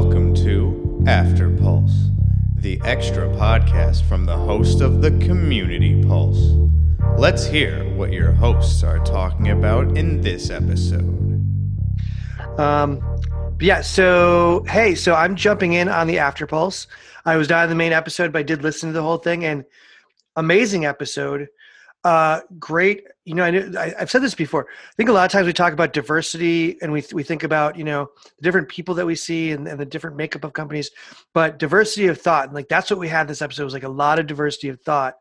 Welcome to After Pulse, the extra podcast from the host of the Community Pulse. Let's hear what your hosts are talking about in this episode. Um, yeah, so hey, so I'm jumping in on the After Pulse. I was not in the main episode, but I did listen to the whole thing and amazing episode. Uh, great. You know, I, I've said this before. I think a lot of times we talk about diversity and we, we think about, you know, the different people that we see and, and the different makeup of companies, but diversity of thought. And like, that's what we had this episode was like a lot of diversity of thought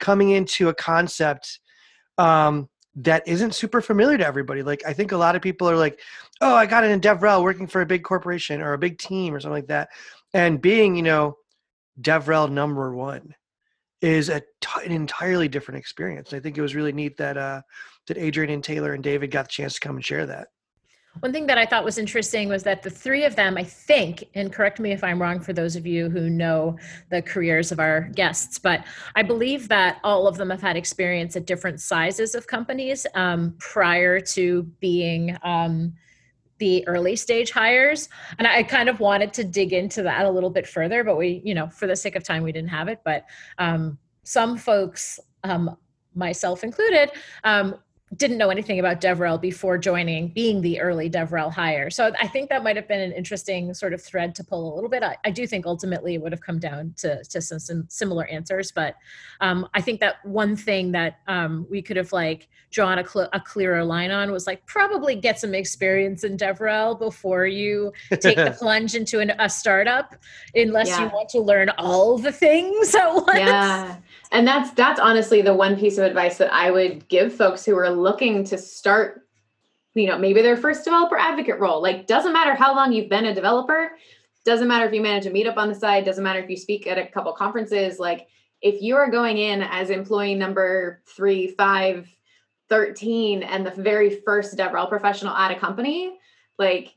coming into a concept, um, that isn't super familiar to everybody. Like, I think a lot of people are like, oh, I got in DevRel working for a big corporation or a big team or something like that. And being, you know, DevRel number one is a t- an entirely different experience. I think it was really neat that uh, that Adrian and Taylor and David got the chance to come and share that. One thing that I thought was interesting was that the three of them, I think, and correct me if I'm wrong for those of you who know the careers of our guests, but I believe that all of them have had experience at different sizes of companies um, prior to being. Um, the early stage hires. And i kind of wanted to dig into that a little bit further but we you know for the sake of time we didn't have it. But um, some folks um, myself included um, didn't know anything about DevRel before joining, being the early DevRel hire. So I think that might have been an interesting sort of thread to pull a little bit. I, I do think ultimately it would have come down to, to some, some similar answers, but um, I think that one thing that um, we could have like drawn a, cl- a clearer line on was like probably get some experience in DevRel before you take the plunge into an, a startup, unless you want to learn all the things at once. yeah and that's that's honestly the one piece of advice that i would give folks who are looking to start you know maybe their first developer advocate role. Like doesn't matter how long you've been a developer doesn't matter if you manage a meetup on the side doesn't matter if you speak at a couple conferences like if you are going in as employee number three five 13 and the very first devrel professional at a company like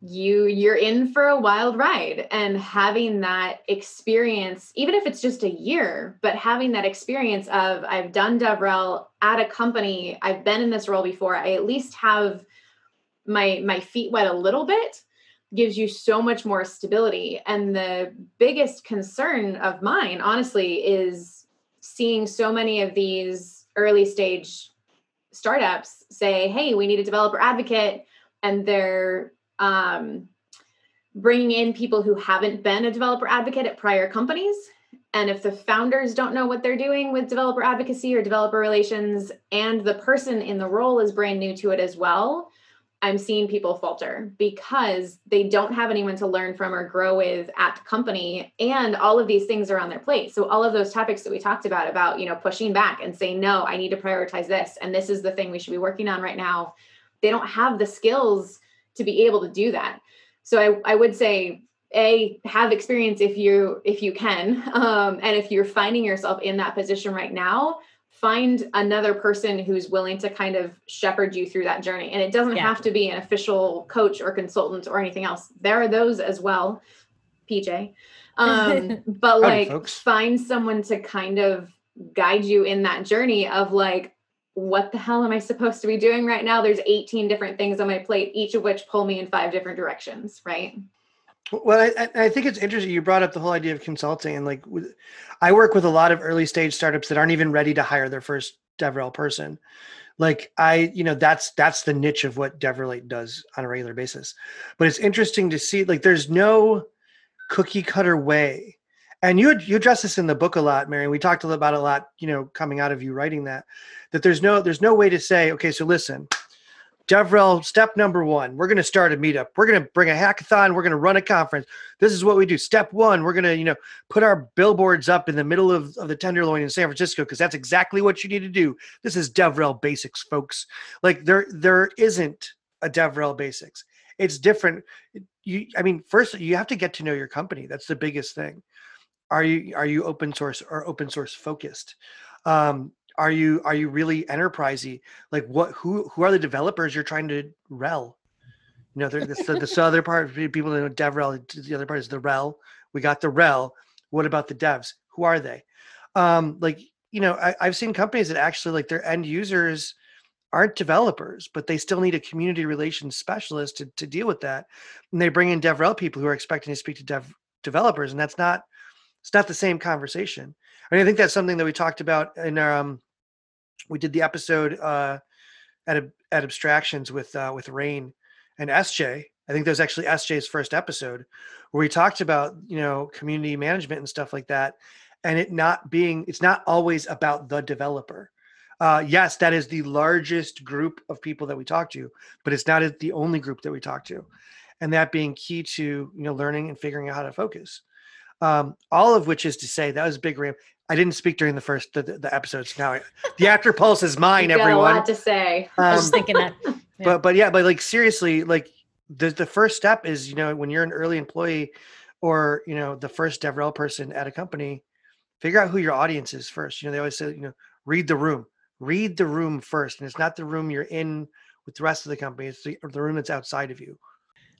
you you're in for a wild ride. And having that experience even if it's just a year but having that experience of i've done devrel at a company i've been in this role before i at least have my my feet wet a little bit gives you so much more stability. And the biggest concern of mine honestly is seeing so many of these early stage startups say hey we need a developer advocate and they're um, bringing in people who haven't been a developer advocate at prior companies. And if the founders don't know what they're doing with developer advocacy or developer relations, and the person in the role is brand new to it as well, I'm seeing people falter because they don't have anyone to learn from or grow with at the company. And all of these things are on their plate. So all of those topics that we talked about, about, you know, pushing back and saying, no, I need to prioritize this. And this is the thing we should be working on right now. They don't have the skills to be able to do that. So I, I would say a have experience if you if you can um, and if you're finding yourself in that position right now find another person who's willing to kind of shepherd you through that journey and it doesn't Yeah. have to be an official coach or consultant or anything else there are those as well pj um, but like folks. find someone to kind of guide you in that journey of like what the hell am I supposed to be doing right now? There's 18 different things on my plate, each of which pull me in five different directions, right? Well, I, I- think it's interesting. You brought up the whole idea of consulting, and like, I work with a lot of early stage startups that aren't even ready to hire their first DevRel person. Like, I, you know, that's that's the niche of what DevRelate does on a regular basis. But it's interesting to see, like, there's no cookie cutter way. And you you address this in the book a lot, Mary. We talked about a lot, you know, coming out of you writing that. That there's no there's no way to say, okay, so listen, DevRel, step number one, we're going to start a meetup. We're going to bring a hackathon. We're going to run a conference. This is what we do. Step one, we're going to, you know, put our billboards up in the middle of, of the Tenderloin in San Francisco because that's exactly what you need to do. This is DevRel basics, folks. Like there, there isn't a DevRel basics. It's different. You, I mean, first you have to get to know your company. That's the biggest thing. Are you are you open source or open source focused? Um, are you are you really enterprisey? Like what who who are the developers you're trying to rel? You know, there's the, the other part. People know DevRel. The other part is the rel. We got the rel. What about the devs? Who are they? Um, like you know, I, I've seen companies that actually like their end users aren't developers, but they still need a community relations specialist to, to deal with that. And they bring in DevRel people who are expecting to speak to dev developers, and that's not it's not the same conversation. I mean, I think that's something that we talked about in our um, we did the episode uh, at at abstractions with uh, with Rain and SJ. I think that was actually SJ's first episode where we talked about you know community management and stuff like that, and it not being it's not always about the developer. Uh, yes, that is the largest group of people that we talk to, but it's not the only group that we talk to, and that being key to you know learning and figuring out how to focus. Um, all of which is to say that was a big ramp. I didn't speak during the first the, the episodes. Now the after pulse is mine. You've everyone. got a lot to say. I was Um, thinking that. Yeah. but but yeah, but like seriously, like the the first step is you know when you're an early employee or you know the first DevRel person at a company, figure out who your audience is first. You know they always say you know read the room, read the room first, and it's not the room you're in with the rest of the company; it's the, the room that's outside of you.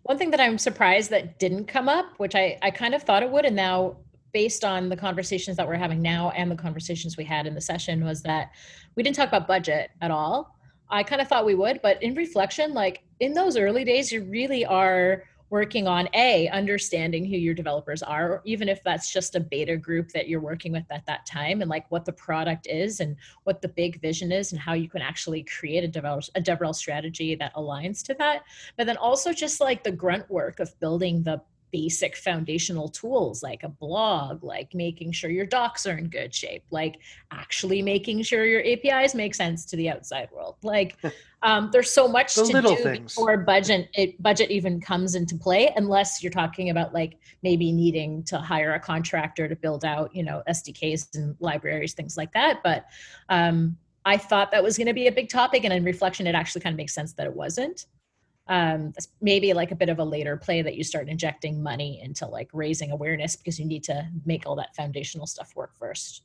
One thing that I'm surprised that didn't come up, which I, I kind of thought it would, and now based on the conversations that we're having now and the conversations we had in the session, was that we didn't talk about budget at all. I kind of thought we would, but in reflection, like in those early days, you really are working on a understanding who your developers are or even if that's just a beta group that you're working with at that time and like what the product is and what the big vision is and how you can actually create a develop a devrel strategy that aligns to that. But then also just like the grunt work of building the basic foundational tools like a blog like making sure your docs are in good shape like actually making sure your apis make sense to the outside world. Like um, there's so much The to do things. before budget it budget even comes into play unless you're talking about like maybe needing to hire a contractor to build out you know sdks and libraries things like that. But um, i thought that was going to be a big topic and in reflection it actually kind of makes sense that it wasn't um, maybe like a bit of a later play that you start injecting money into like raising awareness because you need to make all that foundational stuff work first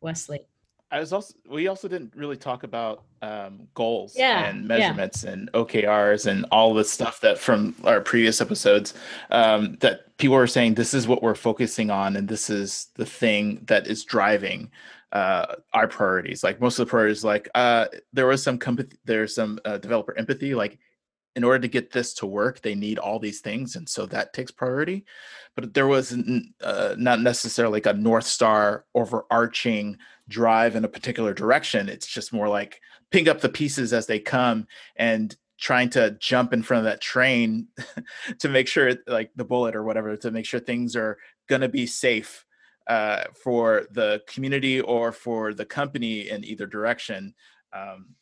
wesley I was also we also didn't really talk about um, goals Yeah, and yeah. measurements and OKRs and all the stuff that from our previous episodes um, that people were saying this is what we're focusing on and this is the thing that is driving uh, our priorities. Like most of the priorities, like uh, there was some compa- there's some uh, developer empathy. Like in order to get this to work, they need all these things, and so that takes priority. But there was uh, not necessarily like a north star overarching drive in a particular direction. It's just more like pick up the pieces as they come and trying to jump in front of that train to make sure like the bullet or whatever to make sure things are going to be safe uh, for the community or for the company in either direction um,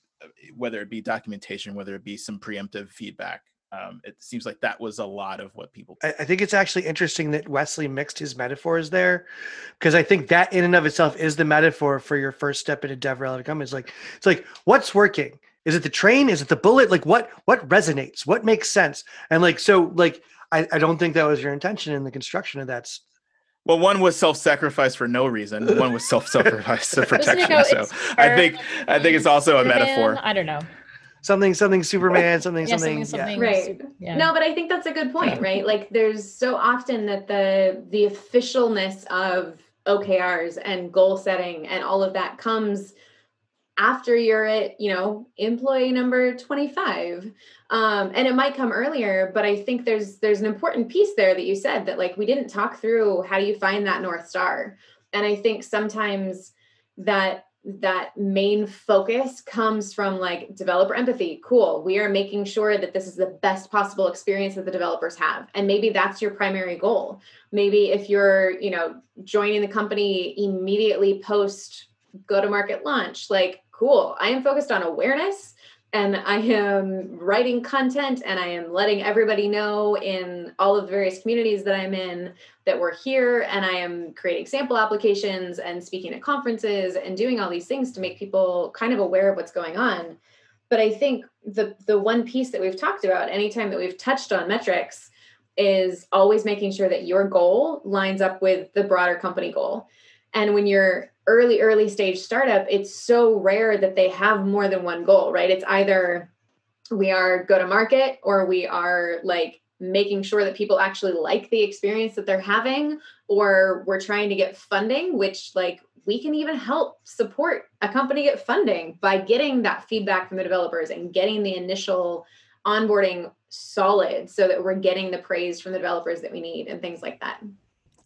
whether it be documentation whether it be some preemptive feedback um, it seems like that was a lot of what people I, I think it's actually interesting that Wesley mixed his metaphors there, because I think that in and of itself is the metaphor for your first step into DevRel to come. It's like it's like what's working? Is it the train? Is it the bullet? Like what what resonates? What makes sense? And like so like I, I don't think that was your intention in the construction of that. S- Well, one was self-sacrifice for no reason. One was self-sacrifice for protection. go, So I think I think it's also a metaphor. i don't know Something something Superman, something Yeah, something, something, yeah. Right. yeah No, but I think that's a good point, right? Like there's so often that the the officialness of OKRs and goal setting and all of that comes after you're at, you know, employee number 25. Um, and it might come earlier, but I think there's there's an important piece there that you said that like we didn't talk through how do you find that North Star. And I think sometimes that that main focus comes from like developer empathy. Cool. We are making sure that this is the best possible experience that the developers have. And maybe that's your primary goal. Maybe if you're, you know, joining the company immediately post go to market launch, like cool. I am focused on awareness and I am writing content and I am letting everybody know in all of the various communities that I'm in that we're here and I am creating sample applications and speaking at conferences and doing all these things to make people kind of aware of what's going on. But I think the the one piece that we've talked about anytime that we've touched on metrics is always making sure that your goal lines up with the broader company goal. And when you're early early stage startup, it's so rare that they have more than one goal, right? It's either we are go to market or we are like making sure that people actually like the experience that they're having or we're trying to get funding which like we can even help support a company get funding by getting that feedback from the developers and getting the initial onboarding solid so that we're getting the praise from the developers that we need and things like that.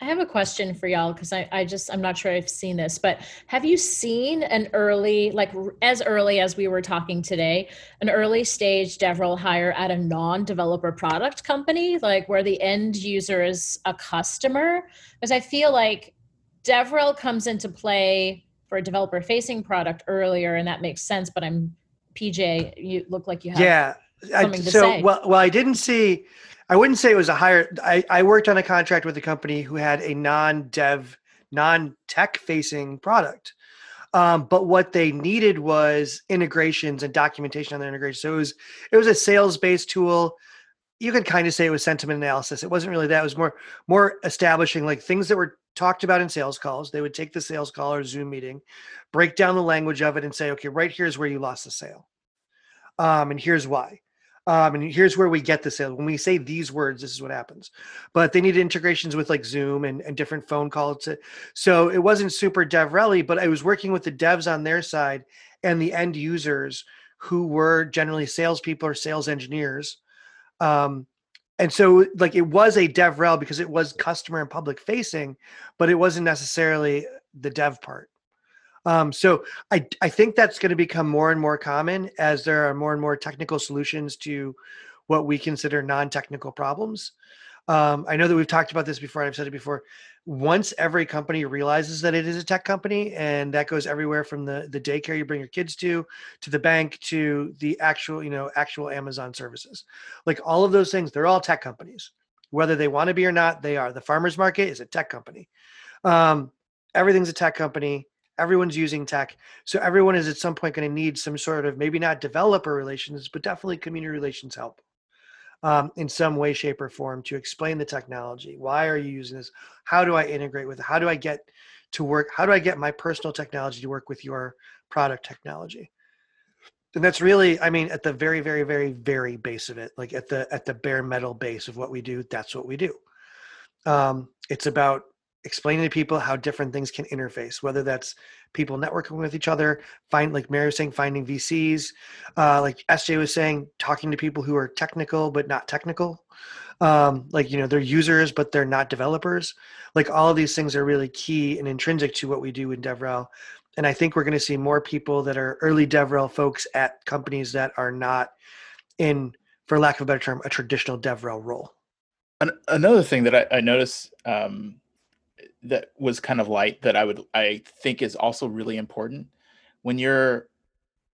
I have a question for y'all because I, I just I'm not sure I've seen this, but have you seen an early, like as early as we were talking today, an early stage DevRel hire at a non-developer product company, like where the end user is a customer? Because I feel like DevRel comes into play for a developer facing product earlier, and that makes sense. But I'm PJ, you look like you have yeah. I, so say. well, well, I didn't see. I wouldn't say it was a higher. I, I worked on a contract with a company who had a non-dev, non-tech facing product. Um, but what they needed was integrations and documentation on their integration. So it was it was a sales-based tool. You could kind of say it was sentiment analysis. It wasn't really that. It was more more establishing like things that were talked about in sales calls. They would take the sales call or Zoom meeting, break down the language of it, and say, okay, right here's where you lost the sale, um, and here's why. Um, and here's where we get the sale. When we say these words, this is what happens. But they needed integrations with like Zoom and, and different phone calls. To, so it wasn't super DevRel, but I was working with the devs on their side and the end users who were generally salespeople or sales engineers. Um, and so like it was a DevRel because it was customer and public facing, but it wasn't necessarily the dev part. Um, so I, I think that's going to become more and more common as there are more and more technical solutions to what we consider non-technical problems. Um, I know that we've talked about this before. And I've said it before. Once every company realizes that it is a tech company, and that goes everywhere from the the daycare you bring your kids to, to the bank, to the actual you know actual Amazon services, like all of those things, they're all tech companies. Whether they want to be or not, they are. The farmers market is a tech company. Um, everything's a tech company everyone's using tech so everyone is at some point going to need some sort of maybe not developer relations but definitely community relations help um, in some way shape or form to explain the technology. Why are you using this? How do i integrate with it? How do i get to work? How do i get my personal technology to work with your product technology? And that's really i mean at the very very very very base of it like at the at the bare metal base of what we do that's what we do. Um, it's about explaining to people how different things can interface, whether that's people networking with each other, find like Mary was saying, finding VCs, uh, like SJ was saying, talking to people who are technical but not technical. Um, like you know they're users but they're not developers. Like all of these things are really key and intrinsic to what we do in DevRel. And I think we're going to see more people that are early DevRel folks at companies that are not in, for lack of a better term, a traditional DevRel role. Another thing that I, I noticed um, that was kind of light that I would I think is also really important when you're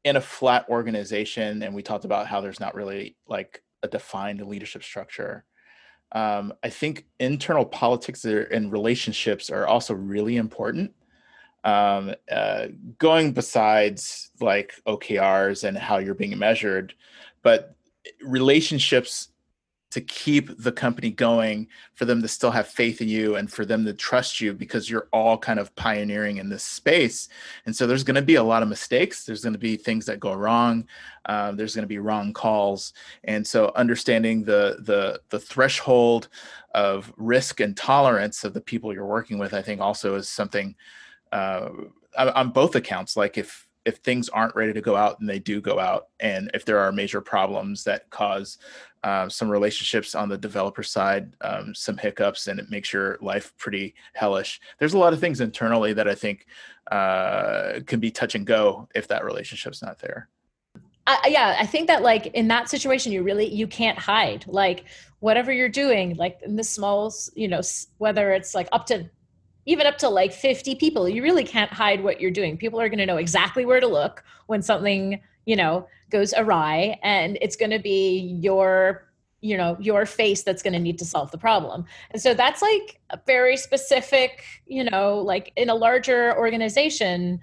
in a flat organization and we talked about how there's not really like a defined leadership structure. Um, I think internal politics and relationships are also really important. Um, uh, going besides like OKRs and how you're being measured, but relationships to keep the company going, for them to still have faith in you and for them to trust you because you're all kind of pioneering in this space. And so there's going to be a lot of mistakes. There's going to be things that go wrong. Um, there's going to be wrong calls. And so understanding the the the threshold of risk and tolerance of the people you're working with, I think also is something uh, on both accounts. Like if if things aren't ready to go out and they do go out. And if there are major problems that cause uh, some relationships on the developer side um, some hiccups and it makes your life pretty hellish. There's a lot of things internally that i think uh, can be touch and go if that relationship's not there. Yeah i think that like in that situation you really you can't hide. Like whatever you're doing like in the small you know whether it's like up to even up to like 50 people you really can't hide what you're doing. People are going to know exactly where to look when something you know goes awry and it's going to be your you know your face that's going to need to solve the problem. And so that's like a very specific you know like in a larger organization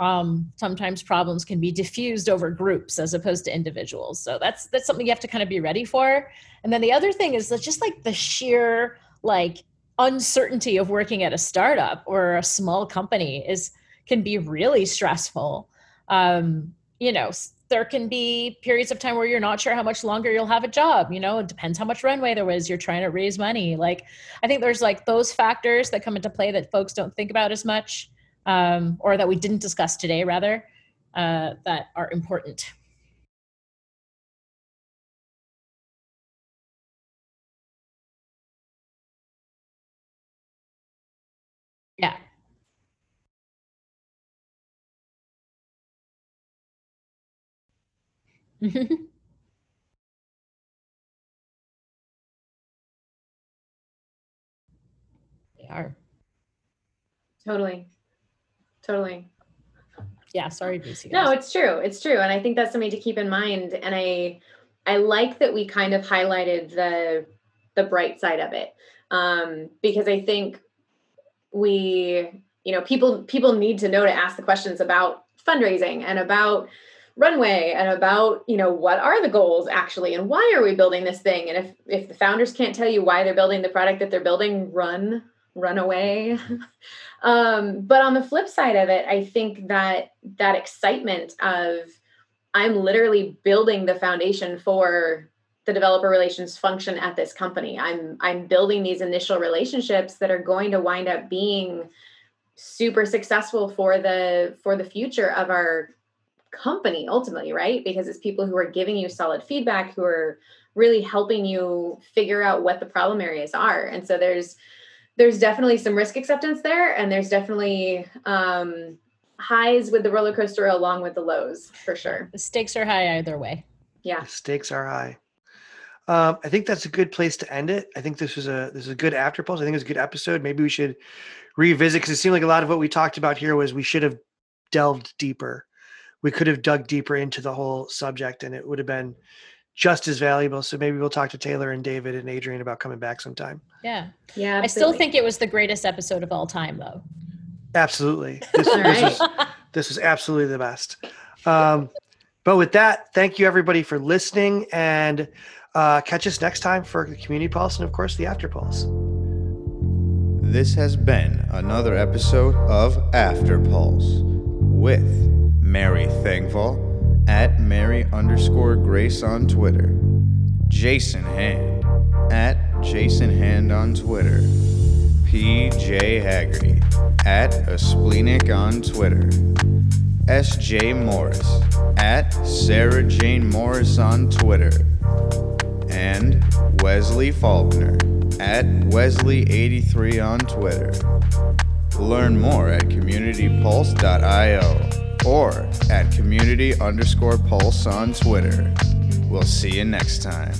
um, sometimes problems can be diffused over groups as opposed to individuals. So that's that's something you have to kind of be ready for. And then the other thing is just like the sheer like uncertainty of working at a startup or a small company is can be really stressful um, you know there can be periods of time where you're not sure how much longer you'll have a job you know it depends how much runway there was. you're trying to raise money like i think there's like those factors that come into play that folks don't think about as much um, or that we didn't discuss today, rather, uh, that are important. they are. Totally. Totally. Yeah, sorry, BC. No, it's true. It's true. And I think that's something to keep in mind. And I I like that we kind of highlighted the the bright side of it. Um, because I think we, you know, people people need to know to ask the questions about fundraising and about runway and about you know what are the goals actually and why are we building this thing? And if if the founders can't tell you why they're building the product that they're building run run away. Um, but on the flip side of it i think that that excitement of i'm literally building the foundation for the developer relations function at this company. I'm i'm building these initial relationships that are going to wind up being super successful for the for the future of our company ultimately right because it's people who are giving you solid feedback who are really helping you figure out what the problem areas are and so there's there's definitely some risk acceptance there and there's definitely um highs with the roller coaster along with the lows for sure The stakes are high either way. yeah The stakes are high. Um, I think that's a good place to end it. I think this was a this is a good after pulse. I think it's a good episode. Maybe we should revisit because it seemed like a lot of what we talked about here was we should have delved deeper. We could have dug deeper into the whole subject, and it would have been just as valuable. So maybe we'll talk to Taylor and David and Adrian about coming back sometime. Yeah. yeah I still think it was the greatest episode of all time, though. Absolutely, this, All this right. was this was absolutely the best. Um, but with that, thank you everybody for listening, and uh, catch us next time for the community pulse and of course the after pulse. This has been another episode of After Pulse with Mary Thengvall at Mary underscore Grace on Twitter, Jason Hand at Jason Hand on Twitter, PJ Hagerty at a on Twitter, SJ Morris at Sarah Jane Morris on Twitter, and Wesley Faulkner at Wesley83 on Twitter. Learn more at communitypulse.io or at community underscore pulse on Twitter. We'll see you next time.